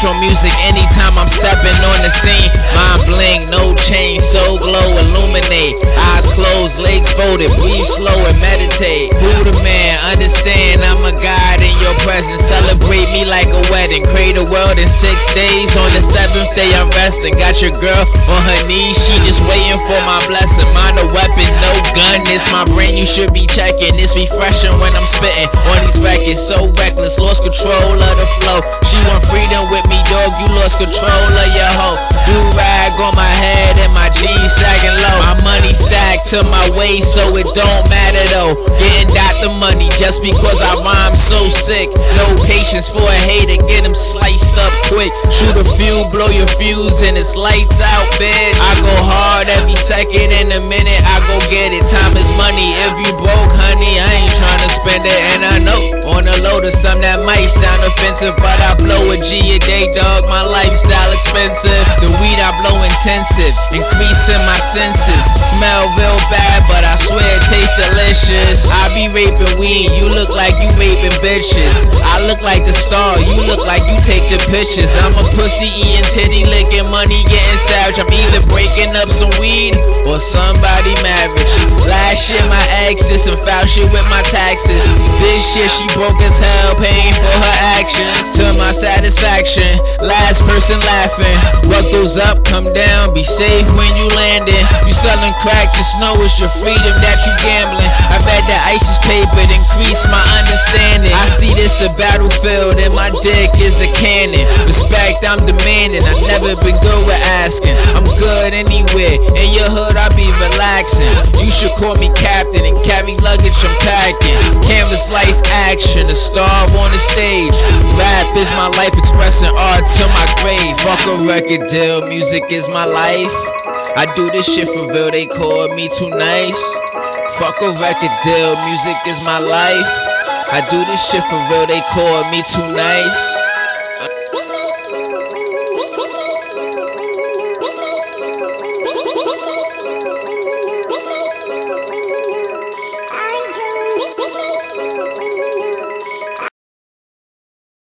Metro music anytime I'm stepping on the scene. Mind bling, no change, so glow, illuminate. Eyes closed, legs folded, breathe slow and meditate. Who the man? Understand I'm a god in your presence. Celebrate me like a wedding. Create a world in six days. On the seventh day I'm resting. Got your girl on her knees, she just waiting for my blessing. Mind a weapon, no gun. It's my brain you should be checking. It's refreshing when I'm spitting on these records. So reckless, lost control of the flow. She want freedom control of your hoe. Do rag on my head and my jeans sagging low. My money stacked to my waist, so it don't matter though. Getting dot the money just because I rhyme so sick. No patience for a hater, get him sliced up quick. Shoot a few, blow your fuse, and it's lights out, bitch. I go hard every second in a minute. I go get it. Time is money. If you broke, honey, I ain't tryna spend it. And I know on the low to some that might sound offensive, but expensive. The weed I blow intensive, increasing my senses. Smell real bad, but I swear it tastes delicious. I be raping weed, you look like you raping bitches. I look like the star, you look like you take the pictures. I'm a pussy eating, titty licking, money getting savage. I'm either breaking up some weed. Year my ex did some foul shit with my taxes. This shit she broke as hell, paying for her action. To my satisfaction, last person laughing. What goes up, come down, be safe when you landing. You selling crack, just know it's your freedom that you gambling. I bet that ice ISIS paper increase my understanding. I see this a battlefield and my dick is a cannon. Respect, I'm demanding. I've never been good with asking. I'm good anywhere. In your hood, I be relaxing. You should call me captain and carry luggage I'm packing. Canvas lights action, a star on the stage. Rap is my life, expressing art to my grave. Fuck a record deal, music is my life. I do this shit for real, they call me too nice. Fuck a record deal, music is my life. I do this shit for real, they call me too nice.